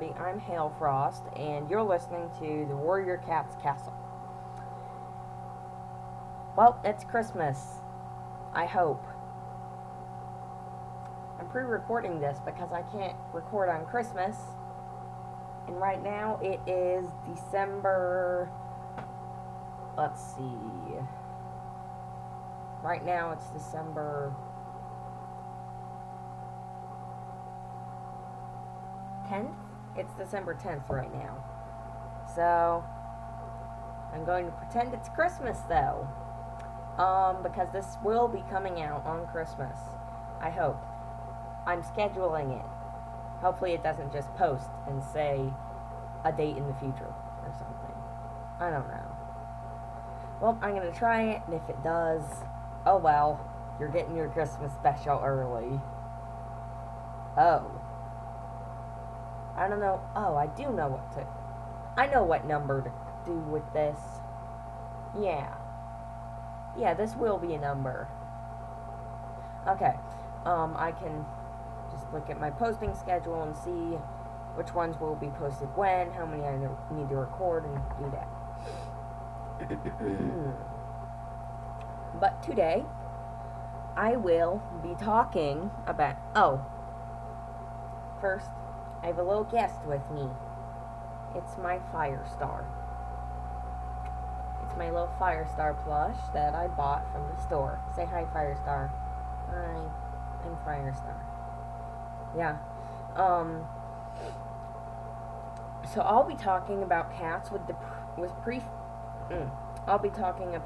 I'm Hale Frost, and you're listening to the Warrior Cats Castle. Well, it's Christmas. I hope. I'm pre recording this because I can't record on Christmas. And right now it is December. Let's see. Right now it's December 10th? It's December 10th right now. So, I'm going to pretend it's Christmas though. Um, because this will be coming out on Christmas. I hope. I'm scheduling it. Hopefully it doesn't just post and say a date in the future or something. I don't know. Well, I'm going to try it, and if it does, oh well, you're getting your Christmas special early. Oh. I don't know. Oh, I do know what to. I know what number to do with this. Yeah. Yeah, this will be a number. Okay. Um, I can just look at my posting schedule and see which ones will be posted when, how many I need to record, and do that. but today, I will be talking about. Oh. First, I have a little guest with me. It's my Firestar. It's my little Firestar plush that I bought from the store. Say hi, Firestar. Hi, I'm Firestar. Yeah. Um. So I'll be talking about cats with the with pre. Mm, I'll be talking ab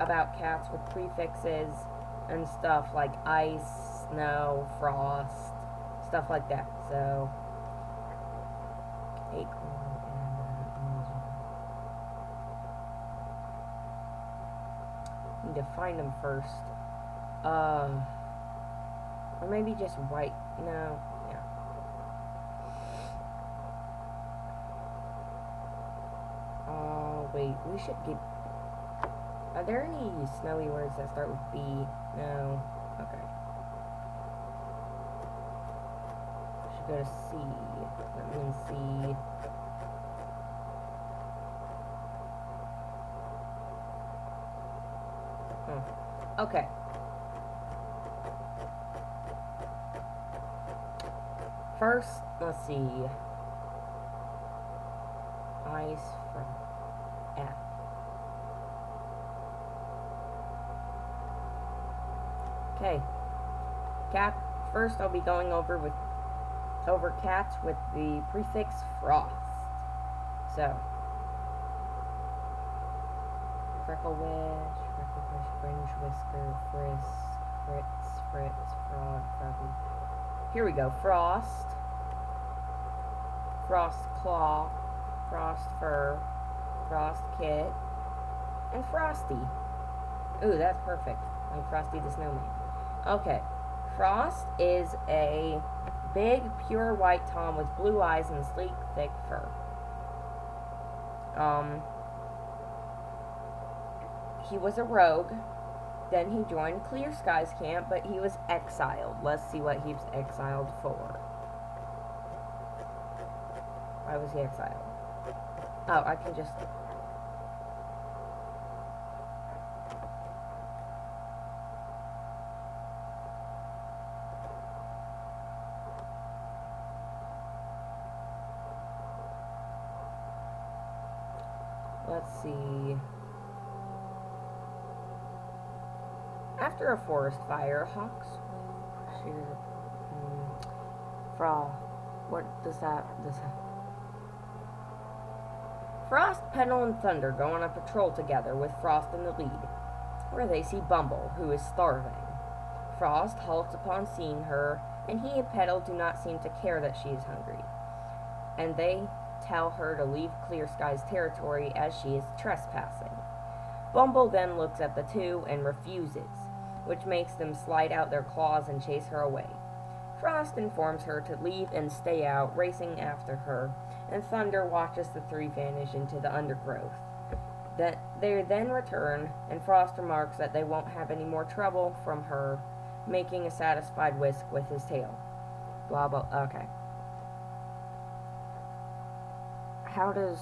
about cats with prefixes and stuff like ice, snow, frost, stuff like that. So acorn and uh, Need to find them first. Uh, or maybe just white. No, yeah. Oh, wait. We should get... Are there any snowy words that start with B? No. Okay. Should go to C. Let me C. Hmm. Okay. First, let's see. Ice from F. Okay. Cat. First, I'll be going over with over cats with the prefix frost. So, Frecklewish, Frecklewish, Fringe Whisker, Frisk, Fritz, Fritz, Frog, Froggy. Here we go. Frost, Frost Claw, Frost Fur, Frost Kit, and Frosty. Ooh, that's perfect. Like Frosty the Snowman. Okay. Frost is a big, pure white tom with blue eyes and sleek, thick fur. Um, he was a rogue. Then he joined Clear Skies Camp, but he was exiled. Let's see what he was exiled for. Why was he exiled? Oh, I can just... Let's see. After a forest fire, hawks sheer mm. What does that does that? Frost, Petal, and Thunder go on a patrol together with Frost in the lead, where they see Bumble, who is starving. Frost halts upon seeing her, and he and Petal do not seem to care that she is hungry. And they tell her to leave Clear Sky's territory as she is trespassing. Bumble then looks at the two and refuses, which makes them slide out their claws and chase her away. Frost informs her to leave and stay out, racing after her, and Thunder watches the three vanish into the undergrowth. That they then return, and Frost remarks that they won't have any more trouble from her, making a satisfied whisk with his tail. Blah blah. Okay. how does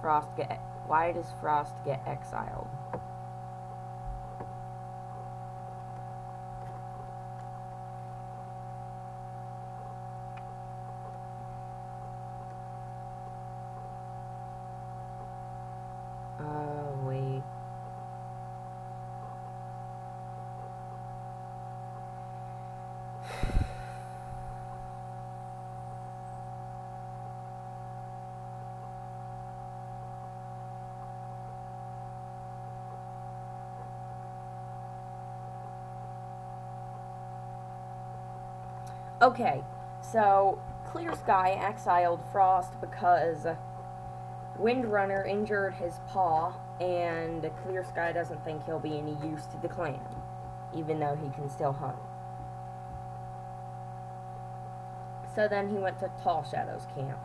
Frost get? Why does Frost get exiled? Okay, so Clear Sky exiled Frost because Windrunner injured his paw, and Clear Sky doesn't think he'll be any use to the clan, even though he can still hunt. So then he went to Tall Shadow's camp.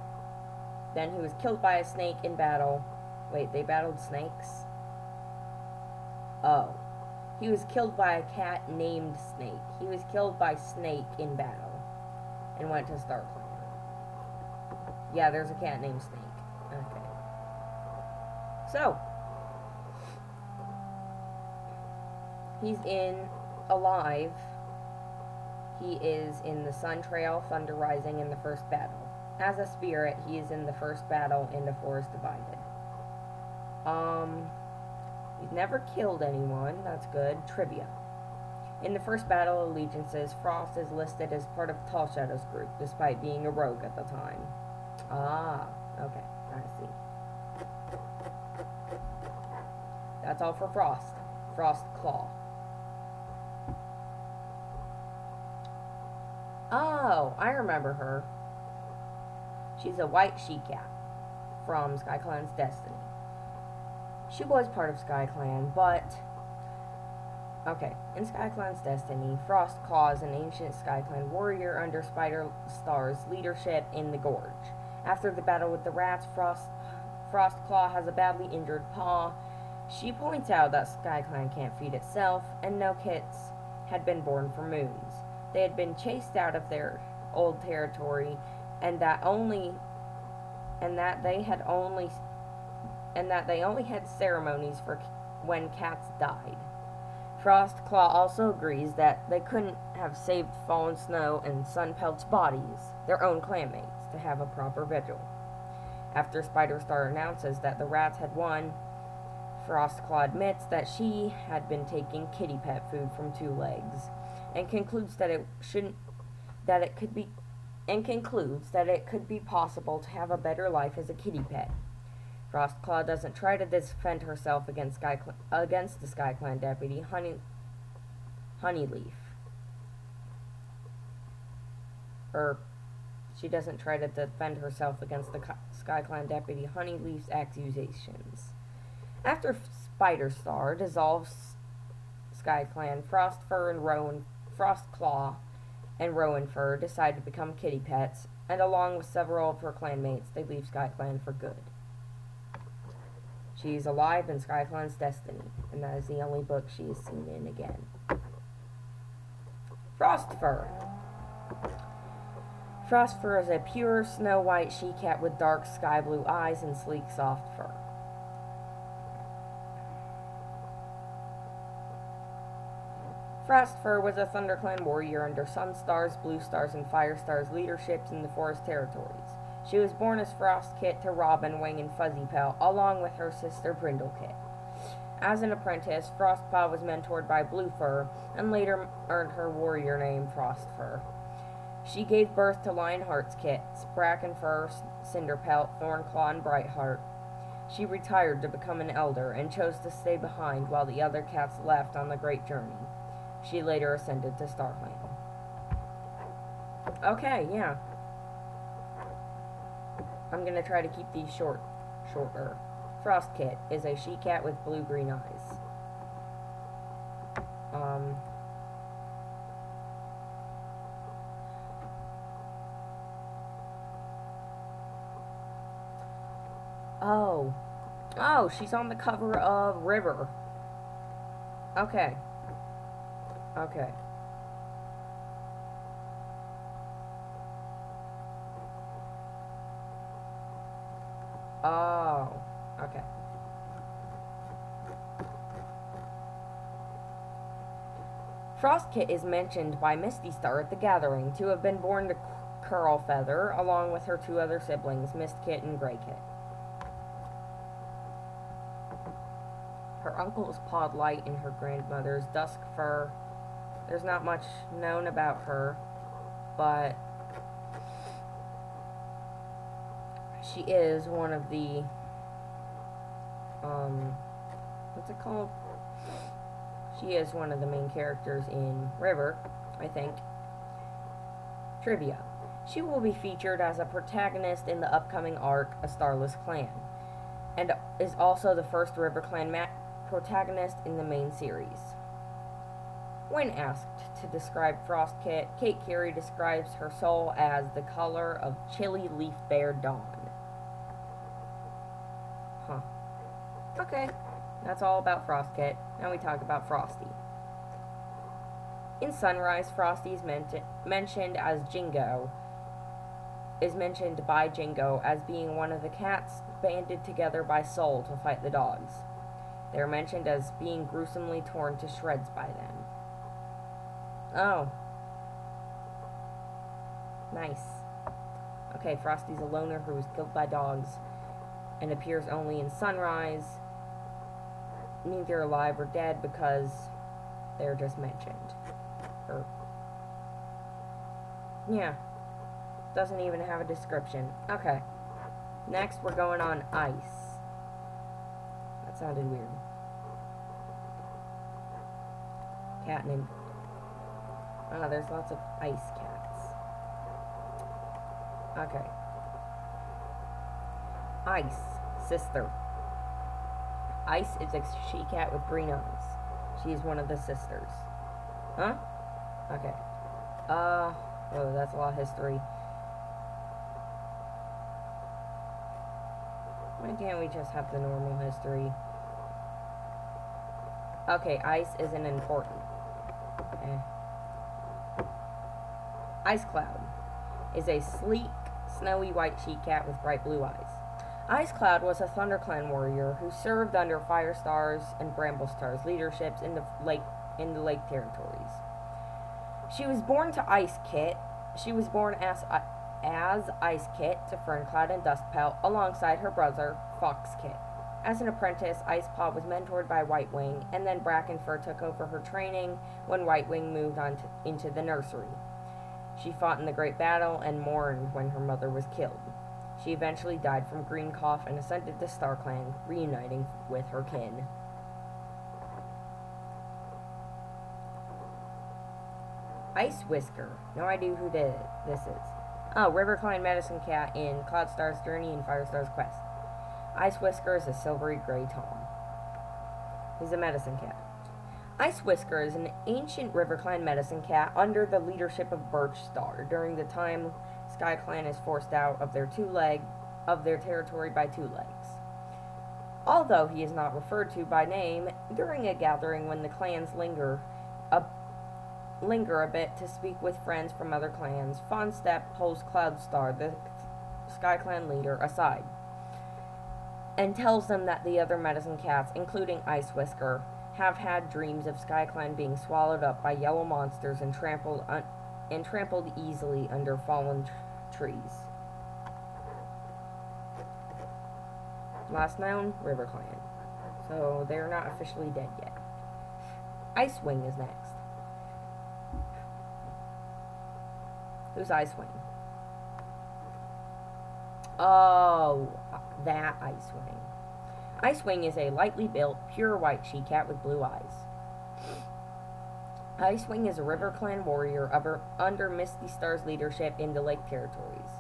Then he was killed by a snake in battle. Wait, they battled snakes? Oh. He was killed by a cat named Snake. He was killed by Snake in battle and went to StarClan. Yeah, there's a cat named Snake. Okay. So, he's in Alive. He is in the Sun Trail, Thunder Rising, in the first battle. As a spirit, he is in the first battle in the Forest Divided. Um, he's never killed anyone. That's good. Trivia. In the first battle of allegiances, Frost is listed as part of Tall Shadow's group, despite being a rogue at the time. Ah, okay, I see. That's all for Frost. Frost Claw. Oh, I remember her. She's a white she-cat from Sky Clan's Destiny. She was part of Sky Clan, but Okay, in SkyClan's Destiny, Frostclaw is an ancient SkyClan warrior under Spider Star's leadership in the Gorge. After the battle with the rats, Frost Frostclaw has a badly injured paw. She points out that SkyClan can't feed itself, and no kits had been born for moons. They had been chased out of their old territory, and that only and that they had only and that they only had ceremonies for when cats died. Frostclaw also agrees that they couldn't have saved Fallen Snow and Sunpelt's bodies, their own clanmates, to have a proper vigil. After Spiderstar announces that the rats had won, Frostclaw admits that she had been taking kitty pet food from Two Legs, and concludes that it shouldn't, that it could be, and concludes that it could be possible to have a better life as a kitty pet. Frostclaw doesn't try to defend herself against Sky against the SkyClan deputy, Honey Honeyleaf. Or she doesn't try to defend herself against the Sky Clan deputy Honeyleaf's accusations. After Spiderstar dissolves SkyClan, Frostfur and Rowan Frostclaw and Rowanfur decide to become kitty pets, and along with several of her clanmates, they leave Sky Clan for good. She is alive in SkyClan's Destiny, and that is the only book she is seen in again. Frostfur. Frostfur is a pure snow white she cat with dark sky blue eyes and sleek soft fur. Frostfur was a ThunderClan warrior under Sunstar's, Blue Star's, and Firestar's leaderships in the Forest Territories. She was born as Frostkit to Robin, Wing, and Fuzzypelt, along with her sister Brindlekit. As an apprentice, Frostpaw was mentored by Bluefur, and later earned her warrior name Frostfur. She gave birth to Lionheart's kits, Brackenfur, Cinderpelt, Thornclaw, and Brightheart. She retired to become an elder and chose to stay behind while the other cats left on the great journey. She later ascended to StarClan. Okay, yeah. I'm gonna try to keep these short, shorter. Frostkit is a she-cat with blue-green eyes. Um... Oh. Oh, she's on the cover of River. Okay. Okay. Frostkit is mentioned by Misty Star at the gathering to have been born to Curlfeather along with her two other siblings, Mistkit and Graykit. Her uncle is Podlight and her grandmother's Duskfur. There's not much known about her, but she is one of the um what's it called? She is one of the main characters in River, I think. Trivia. She will be featured as a protagonist in the upcoming arc, A Starless Clan, and is also the first River Clan ma- protagonist in the main series. When asked to describe Frostkit, Kate Cary describes her soul as the color of chilly leaf bare dawn. Huh. Okay, that's all about Frostkit. Now we talk about Frosty. In Sunrise, Frosty is ment- mentioned as Jingo, is mentioned by Jingo as being one of the cats banded together by Sol to fight the dogs. They are mentioned as being gruesomely torn to shreds by them. Oh. Nice. Okay, Frosty's a loner who was killed by dogs and appears only in Sunrise. Neither alive or dead because they're just mentioned. Or, yeah. Doesn't even have a description. Okay. Next, we're going on ice. That sounded weird. Cat named. Oh, there's lots of ice cats. Okay. Ice, sister. Ice is a she cat with green eyes. She is one of the sisters. Huh? Okay. Uh, oh, that's a lot of history. Why can't we just have the normal history? Okay, ice isn't important. Eh. Ice Cloud is a sleek, snowy white she cat with bright blue eyes. Ice Cloud was a ThunderClan warrior who served under Firestar's and Bramblestar's leaderships in the lake in the Lake Territories. She was born to Ice Kit. She was born as uh, as Ice Kit to Ferncloud and Dustpelt alongside her brother Fox Kit. As an apprentice, Icepaw was mentored by Whitewing, and then Brackenfur took over her training when Whitewing moved on to, into the nursery. She fought in the Great Battle and mourned when her mother was killed. She eventually died from green cough and ascended to StarClan, reuniting with her kin. Ice Whisker. No idea who this is. Oh, RiverClan Medicine Cat in Cloudstar's Journey and Firestar's Quest. Ice Whisker is a silvery gray tom. He's a medicine cat. Ice Whisker is an ancient Riverclan medicine cat under the leadership of Birchstar during the time SkyClan is forced out of their two leg of their territory by two legs. Although he is not referred to by name during a gathering when the clans linger a, linger a bit to speak with friends from other clans, Fawnstep pulls Cloudstar, the Sky Clan leader, aside and tells them that the other medicine cats, including Ice Whisker, have had dreams of Sky Clan being swallowed up by yellow monsters and trampled un- and trampled easily under fallen trees. Last known, River Clan. So they're not officially dead yet. Icewing is next. Who's Icewing? Oh, that Icewing. Icewing is a lightly built, pure white she-cat with blue eyes. Icewing is a River Clan warrior under Misty Star's leadership in the Lake Territories.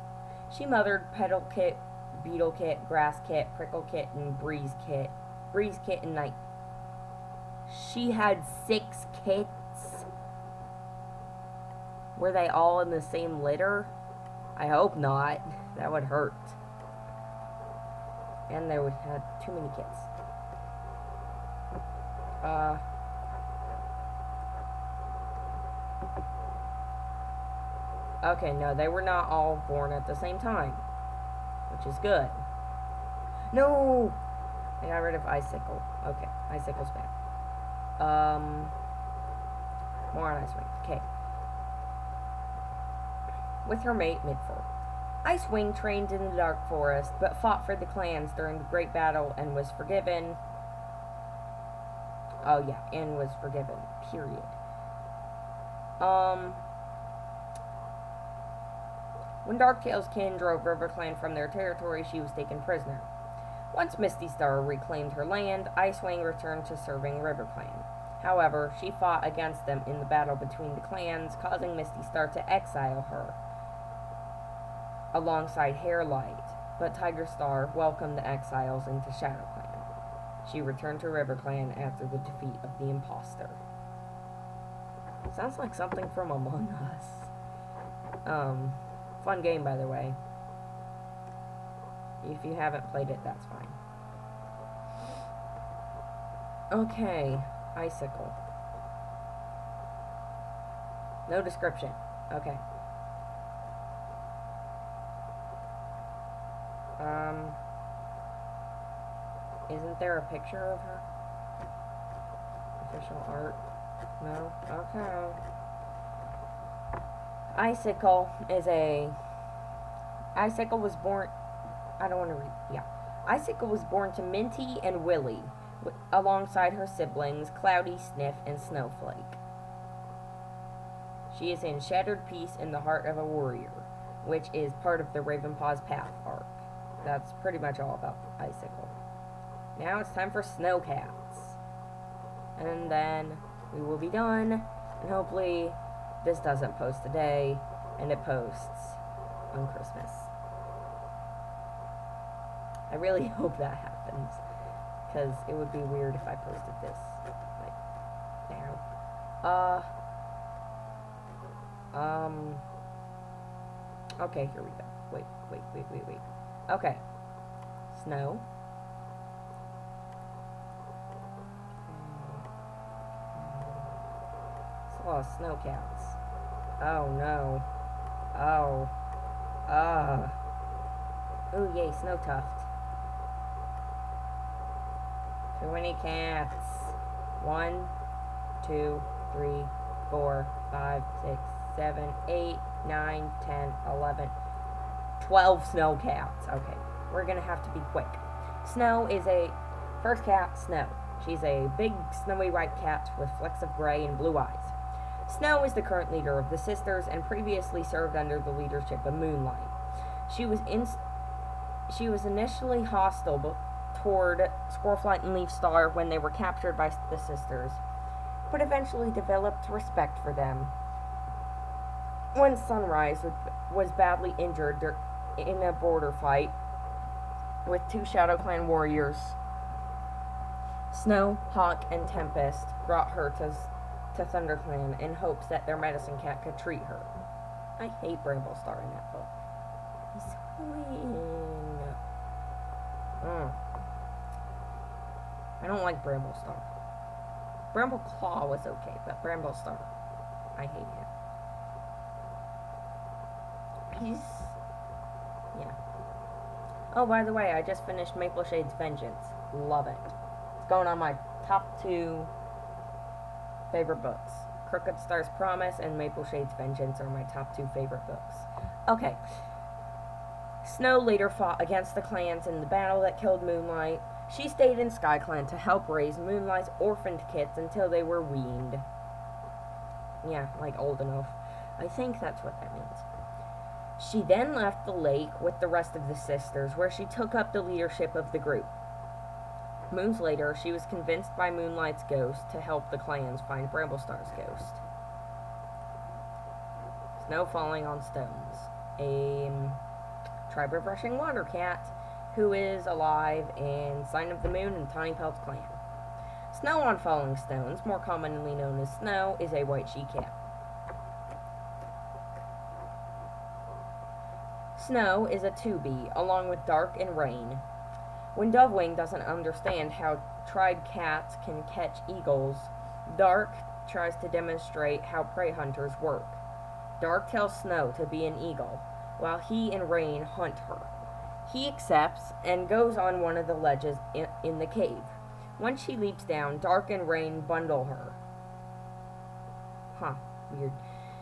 She mothered Petal Kit, Beetle Kit, Grass Kit, Prickle Kit, and Breeze Kit. Breeze Kit and Night. She had six kits. Were they all in the same litter? I hope not. That would hurt. And they had too many kits. Uh Okay, no, they were not all born at the same time, which is good. No! I got rid of Icicle. Okay, Icicle's back. Um, more on Icewing. Okay. With her mate, Mintfur. Icewing trained in the Dark Forest, but fought for the clans during the Great Battle and was forgiven. Oh, yeah, and was forgiven. Period. Um. When Darktail's kin drove RiverClan from their territory, she was taken prisoner. Once Misty Star reclaimed her land, Icewing returned to serving RiverClan. However, she fought against them in the battle between the clans, causing Misty Star to exile her alongside Harelight, but Tiger Star welcomed the exiles into ShadowClan. She returned to RiverClan after the defeat of the impostor. Sounds like something from Among Us. Um, fun game, by the way. If you haven't played it, that's fine. Okay, icicle. No description. Okay. Um, isn't there a picture of her? Official art? No? Okay. Icicle is a. Icicle was born. I don't want to read. Yeah. Icicle was born to Minty and Willie, alongside her siblings Cloudy, Sniff, and Snowflake. She is in Shattered Peace in the Heart of a Warrior, which is part of the Ravenpaw's Path arc. That's pretty much all about Icicle. Now it's time for Snowcats. And then we will be done, and hopefully this doesn't post today, and it posts on Christmas. I really hope that happens, because it would be weird if I posted this, like, now. Uh, um, okay, here we go. Wait, wait, wait, wait, wait. Okay. Snow. A lot of snowcats. Oh no. Oh. Ah. Ooh, yay, snow tuft. Too many cats. One, two, three, four, five, six, seven, eight, nine, ten, eleven, twelve snow cats. Okay, we're gonna have to be quick. Snow is a first cat, Snow. She's a big snowy white cat with flecks of gray and blue eyes. Snow is the current leader of the sisters and previously served under the leadership of Moonlight. She was in she was initially hostile toward Squirrelflight and Leaf Star when they were captured by the sisters, but eventually developed respect for them. When Sunrise was badly injured in a border fight with two Shadow Clan warriors, Snow, Hawk, and Tempest brought her to, to ThunderClan in hopes that their medicine cat could treat her. I hate Bramble Star in that book. He's. Mm. I don't like Bramble Star. Bramble Claw was okay, but Bramble Star, I hate him. He's, yeah. Oh, by the way, I just finished Maple Shade's Vengeance. Love it. It's going on my top two favorite books. Crooked Star's Promise and Maple Shade's Vengeance are my top two favorite books. Okay. Snow later fought against the clans in the battle that killed Moonlight. She stayed in SkyClan to help raise Moonlight's orphaned kids until they were weaned. Yeah, like old enough. I think that's what that means. She then left the lake with the rest of the sisters, where she took up the leadership of the group. Moons later, she was convinced by Moonlight's ghost to help the clans find Bramblestar's ghost. Snow falling on stones. A um, tribe of rushing water cat who is alive in Sign of the Moon and Tawny Pelt's clan. Snow on falling stones, more commonly known as snow, is a white she cat. Snow is a to-be, along with Dark and Rain. When Dovewing doesn't understand how tried cats can catch eagles, Dark tries to demonstrate how prey hunters work. Dark tells Snow to be an eagle, while he and Rain hunt her. He accepts and goes on one of the ledges in, in the cave. Once she leaps down, Dark and Rain bundle her. Huh, weird.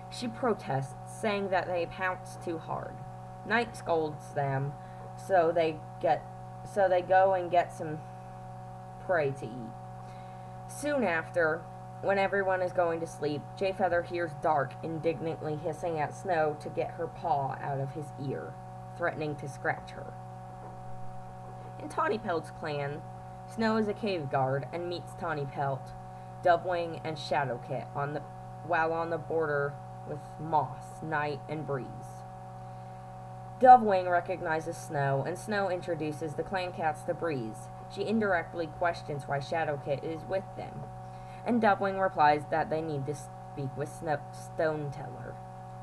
She protests, saying that they pounce too hard. Night scolds them, so they get so they go and get some prey to eat. Soon after, when everyone is going to sleep, Jayfeather hears Dark indignantly hissing at Snow to get her paw out of his ear, threatening to scratch her. In Tawny Pelt's clan, Snow is a cave guard and meets Tawny Pelt, Dovewing, and Shadowkit on the while on the border with Moss, Night, and Breeze. Dovewing recognizes Snow, and Snow introduces the clan cats to Breeze. She indirectly questions why Shadowkit is with them, and Dovewing replies that they need to speak with Snow- Stone Teller.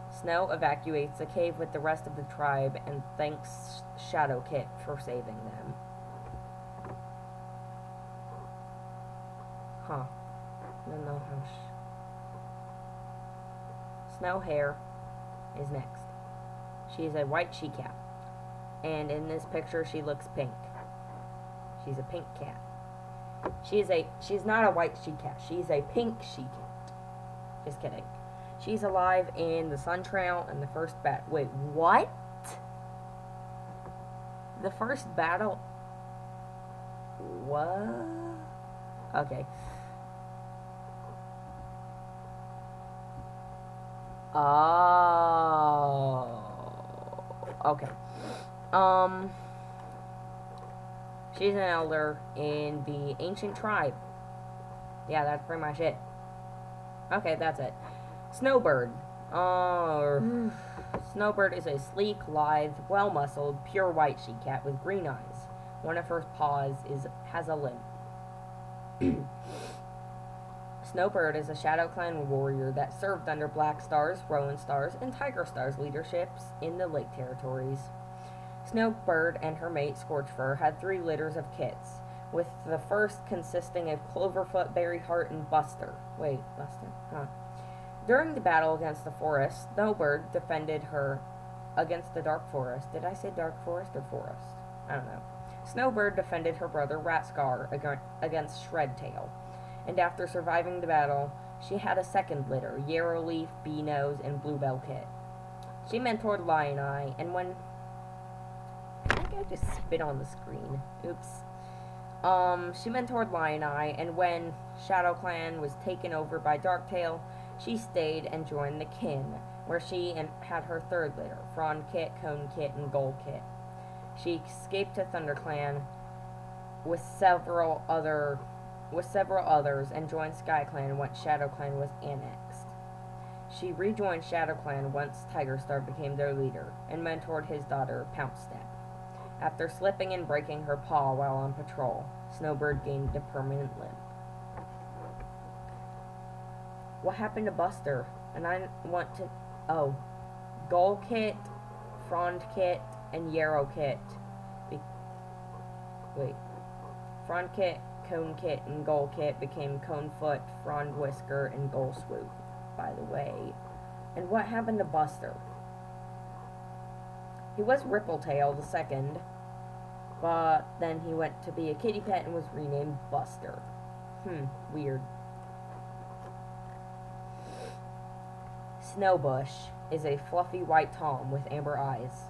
Snow evacuates the cave with the rest of the tribe and thanks Shadowkit for saving them. Huh. Don't know how. Sh- Snow Hair is next. She is a white she cat. And in this picture, she looks pink. She's a pink cat. She is a. She's not a white she cat. She's a pink she cat. Just kidding. She's alive in the Sun Trail and the first bat. Wait, what? The first battle. What? Okay. Oh. Okay. Um. She's an elder in the ancient tribe. Yeah, that's pretty much it. Okay, that's it. Snowbird. Oh. Snowbird is a sleek, lithe, well-muscled, pure white she-cat with green eyes. One of her paws is has a limp. Snowbird is a Shadow Clan warrior that served under Black Stars, Rowan Stars, and Tiger Stars leaderships in the Lake Territories. Snowbird and her mate Scorchfur had three litters of kits, with the first consisting of Cloverfoot, Berryheart, and Buster. Wait, Buster? Huh. During the battle against the forest, Snowbird defended her against the Dark Forest. Did I say Dark Forest or Forest? I don't know. Snowbird defended her brother Ratscar against Shredtail and after surviving the battle, she had a second litter, Yarrowleaf, Bee-Nose, and Bluebell Kit. She mentored Lion Eye, and when... I think I just spit on the screen. Oops. Um, she mentored Lion Eye, and when Shadow Clan was taken over by Darktail, she stayed and joined the Kin, where she and had her third litter, Frond Kit, Cone Kit, and Gold Kit. She escaped to ThunderClan with several other with several others and joined SkyClan once ShadowClan was annexed. She rejoined ShadowClan once Tigerstar became their leader and mentored his daughter Pouncestep. After slipping and breaking her paw while on patrol, Snowbird gained a permanent limp. What happened to Buster? And I want to. Oh. Gold Kit, Frond Kit, and Yarrow Kit. Be- Wait. Frond Kit, Cone Kit, and Gold Kit became Conefoot, Frond Whisker, and Gold Swoop, by the way. And what happened to Buster? He was Rippletail the second, but then he went to be a kitty pet and was renamed Buster. Hmm, weird. Snowbush is a fluffy white tom with amber eyes.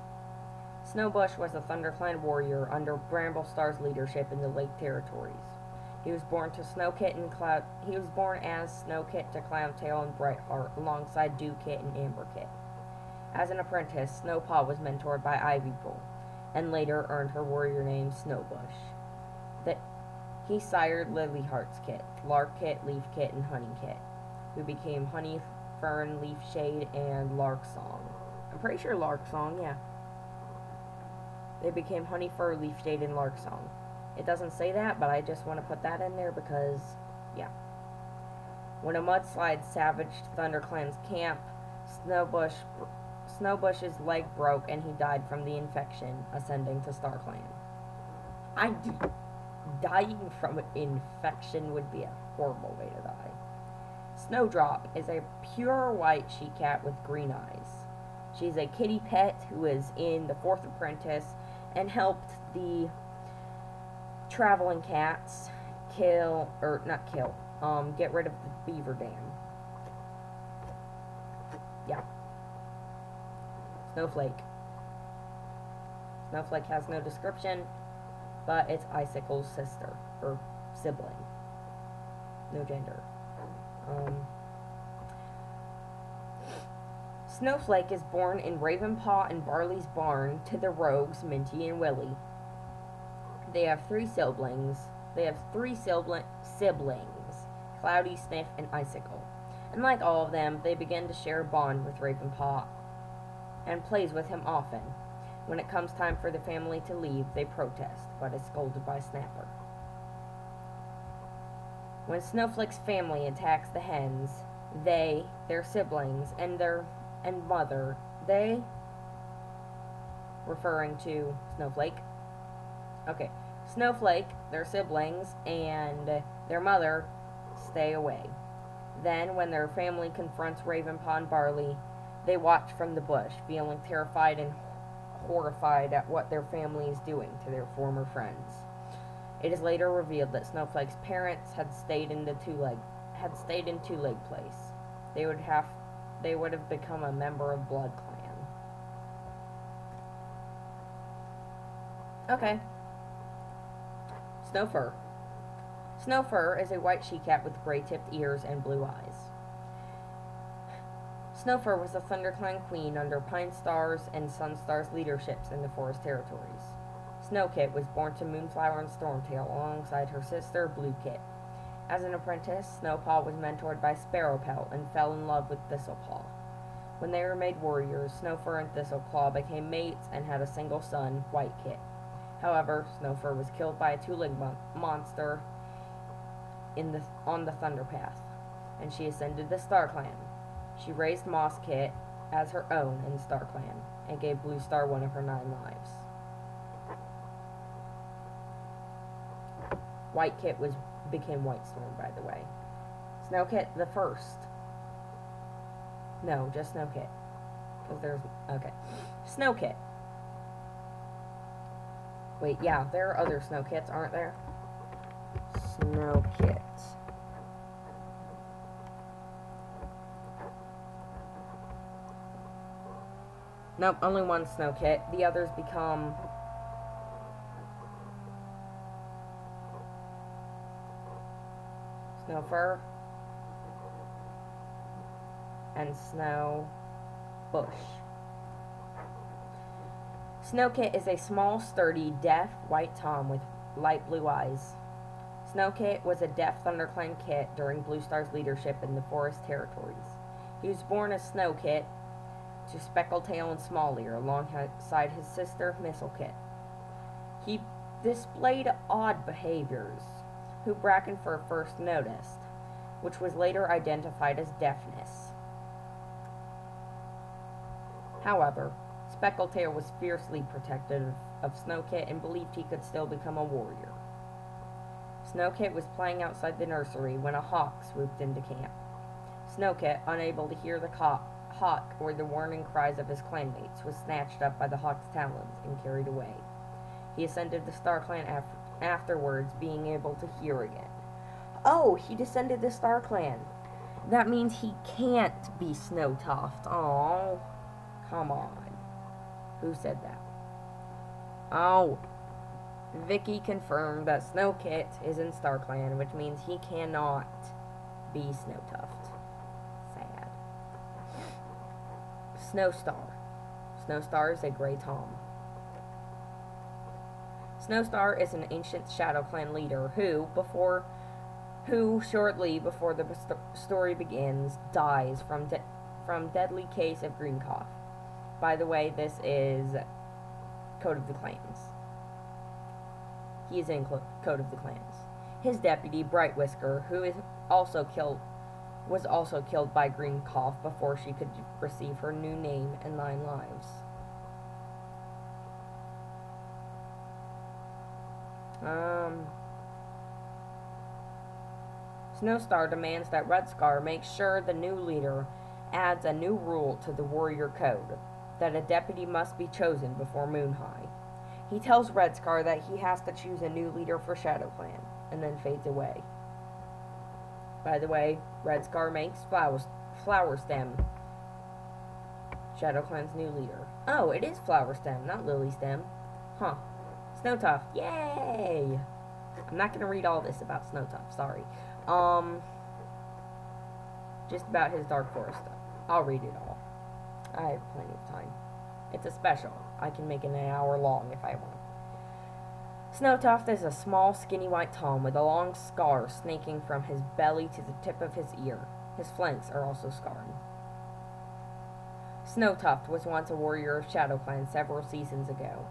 Snowbush was a ThunderClan warrior under Bramblestar's leadership in the Lake Territories. He was born to Snowkit and Cloud. He was born as Snowkit to Cloudtail and Brightheart, alongside Dewkit and Amberkit. As an apprentice, Snowpaw was mentored by Ivypool, and later earned her warrior name Snowbush. That he sired Lilyheart's Kit, Larkkit, Leafkit, and Honeykit, who became Honey, Fern, Leafshade, and Lark Song. I'm pretty sure Lark Song, yeah. They became Honey Fur, Leafshade, and Lark Song. It doesn't say that, but I just want to put that in there because, yeah. When a mudslide savaged ThunderClan's camp, Snowbush, Snowbush's leg broke and he died from the infection, ascending to StarClan. I dying from infection would be a horrible way to die. Snowdrop is a pure white she cat with green eyes. She's a kitty pet who is in the fourth apprentice and helped the traveling cats kill or not kill, um, get rid of the beaver dam. Yeah. Snowflake. Snowflake has no description, but it's Icicle's sister or sibling. No gender. Um, Snowflake is born in Ravenpaw and Barley's barn to the rogues Minty and Willie. They have three siblings. They have three sibling- siblings Cloudy, Sniff, and Icicle. And like all of them, they begin to share a bond with Ravenpaw and plays with him often. When it comes time for the family to leave, they protest, but is scolded by Snapper. When Snowflake's family attacks the hens, they, their siblings, and their and mother, they referring to Snowflake. Okay. Snowflake, their siblings, and their mother stay away. Then, when their family confronts Ravenpaw and Barley, they watch from the bush, feeling terrified and horrified at what their family is doing to their former friends. It is later revealed that Snowflake's parents had stayed in the two leg had stayed in Two Leg Place. They would have they would have become a member of Blood Clan. Okay. Snowfur. Snowfur is a white she-cat with gray-tipped ears and blue eyes. Snowfur was the ThunderClan queen under Pine Star's and Sunstar's leaderships in the Forest Territories. Snowkit was born to Moonflower and Stormtail alongside her sister Bluekit. As an apprentice, Snowpaw was mentored by Sparrowpelt and fell in love with Thistleclaw. When they were made warriors, Snowfur and Thistleclaw became mates and had a single son, Whitekit. However, Snowfur was killed by a two-legged mon- monster in the on the Thunderpath, and she ascended the Star Clan. She raised Mosskit as her own in Star Clan and gave Blue Star one of her nine lives. White Kit was became White Storm, by the way. Snowkit the first. No, just Snowkit. Because there's okay. Snowkit. Wait, yeah, there are other snow kits, aren't there? Snowkit. Nope, only one snow kit. The others become Snowfur and Snow Bush. Snowkit is a small, sturdy, deaf white tom with light blue eyes. Snowkit was a deaf ThunderClan kit during Blue Star's leadership in the Forest Territories. He was born as Snowkit to Speckletail and Smallear alongside his sister Mistlekit. He displayed odd behaviors, who Brackenfur first noticed, which was later identified as deafness. However, Speckletail was fiercely protective of Snowkit and believed he could still become a warrior. Snowkit was playing outside the nursery when a hawk swooped into camp. Snowkit, unable to hear the hawk or the warning cries of his clanmates, was snatched up by the hawk's talons and carried away. He ascended the Star Clan af- afterwards, being able to hear again. Oh, he descended the Star Clan. That means he can't be Snowtuft. Oh, come on. Who said that? Oh, Vicky confirmed that Snowkit is in Star Clan, which means he cannot be Snowtuft. Sad. Snowstar. Snowstar is a gray tom. Snowstar is an ancient Shadow Clan leader who, before, who shortly before the st- story begins, dies from de- from deadly case of green cough. By the way, this is Code of the Clans. He is in Code of the Clans. His deputy, Bright Whisker, who is also killed, was also killed by green cough before she could receive her new name and nine lives. Um, Snowstar demands that Red Scar make sure the new leader adds a new rule to the warrior code that a deputy must be chosen before Moon High. He tells Red Scar that he has to choose a new leader for Shadow Clan, and then fades away. By the way, Red Scar makes Flower, Flower Stem Shadow Clan's new leader. Oh, it is Flower Stem, not Lily Stem. Huh. Snowtuft. Yay! I'm not gonna read all this about Snowtuft, sorry. Um, just about his Dark Forest stuff. I'll read it all. I have plenty of time. It's a special. I can make it an hour long if I want. Snowtuft is a small, skinny white tom with a long scar snaking from his belly to the tip of his ear. His flanks are also scarred. Snowtuft was once a warrior of ShadowClan several seasons ago,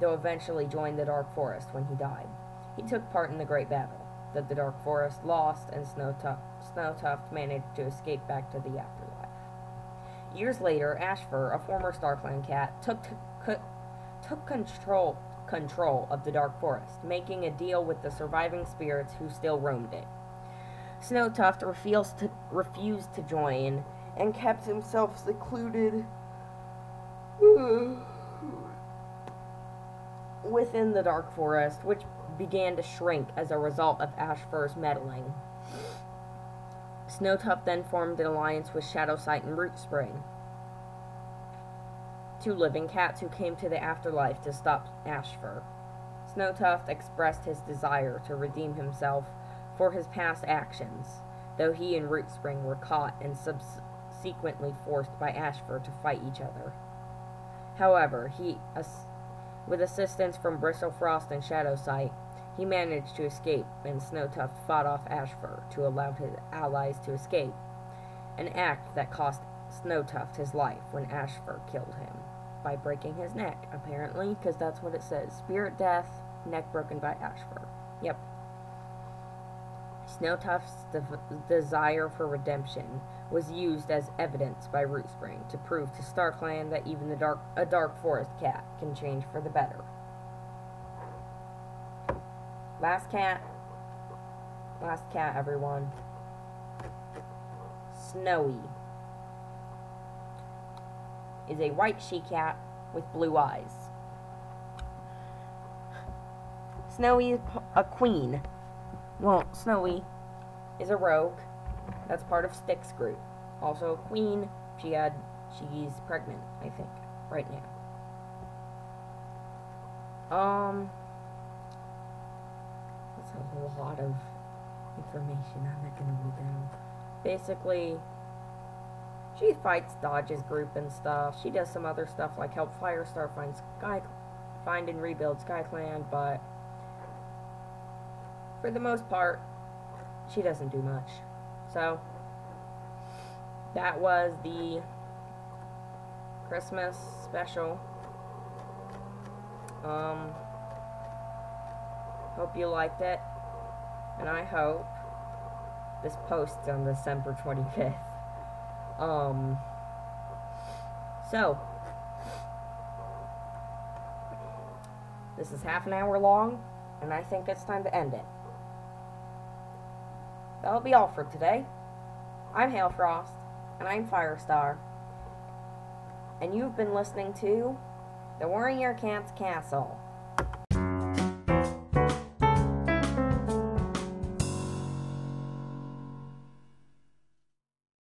though eventually joined the Dark Forest when he died. He took part in the Great Battle that the Dark Forest lost, and Snowtuft, Snowtuft managed to escape back to the afterlife. Years later, Ashfur, a former StarClan cat, took, to, took control, control of the Dark Forest, making a deal with the surviving spirits who still roamed it. Snowtuft refused to, refused to join and kept himself secluded within the Dark Forest, which began to shrink as a result of Ashfur's meddling. Snowtuft then formed an alliance with Shadowsight and Rootspring, two living cats who came to the afterlife to stop Ashfur. Snowtuft expressed his desire to redeem himself for his past actions, though he and Rootspring were caught and subsequently forced by Ashfur to fight each other. However, he, with assistance from Bristlefrost and Shadowsight, he managed to escape, and Snowtuft fought off Ashfur to allow his allies to escape, an act that cost Snowtuft his life when Ashfur killed him by breaking his neck, apparently, because that's what it says. Spirit death, neck broken by Ashfur. Yep. Snowtuft's de- desire for redemption was used as evidence by Rootspring to prove to StarClan that even the dark, a Dark Forest cat can change for the better. Last cat. Last cat, everyone. Snowy is a white she cat with blue eyes. Snowy is a queen. Well, Snowy is a rogue that's part of Stick's group. Also, a Queen, she had, she's pregnant, I think, right now. Um, a lot of information. I'm not gonna read them. Basically, she fights Dodge's group and stuff. She does some other stuff like help Firestar find Sky, find and rebuild SkyClan, but for the most part, she doesn't do much. So, that was the Christmas special. Um, hope you liked it. And I hope this posts on December 25th. Um, so, this is half an hour long, and I think it's time to end it. That'll be all for today. I'm Hailfrost, and I'm Firestar, and you've been listening to The Warrior Cat's Castle.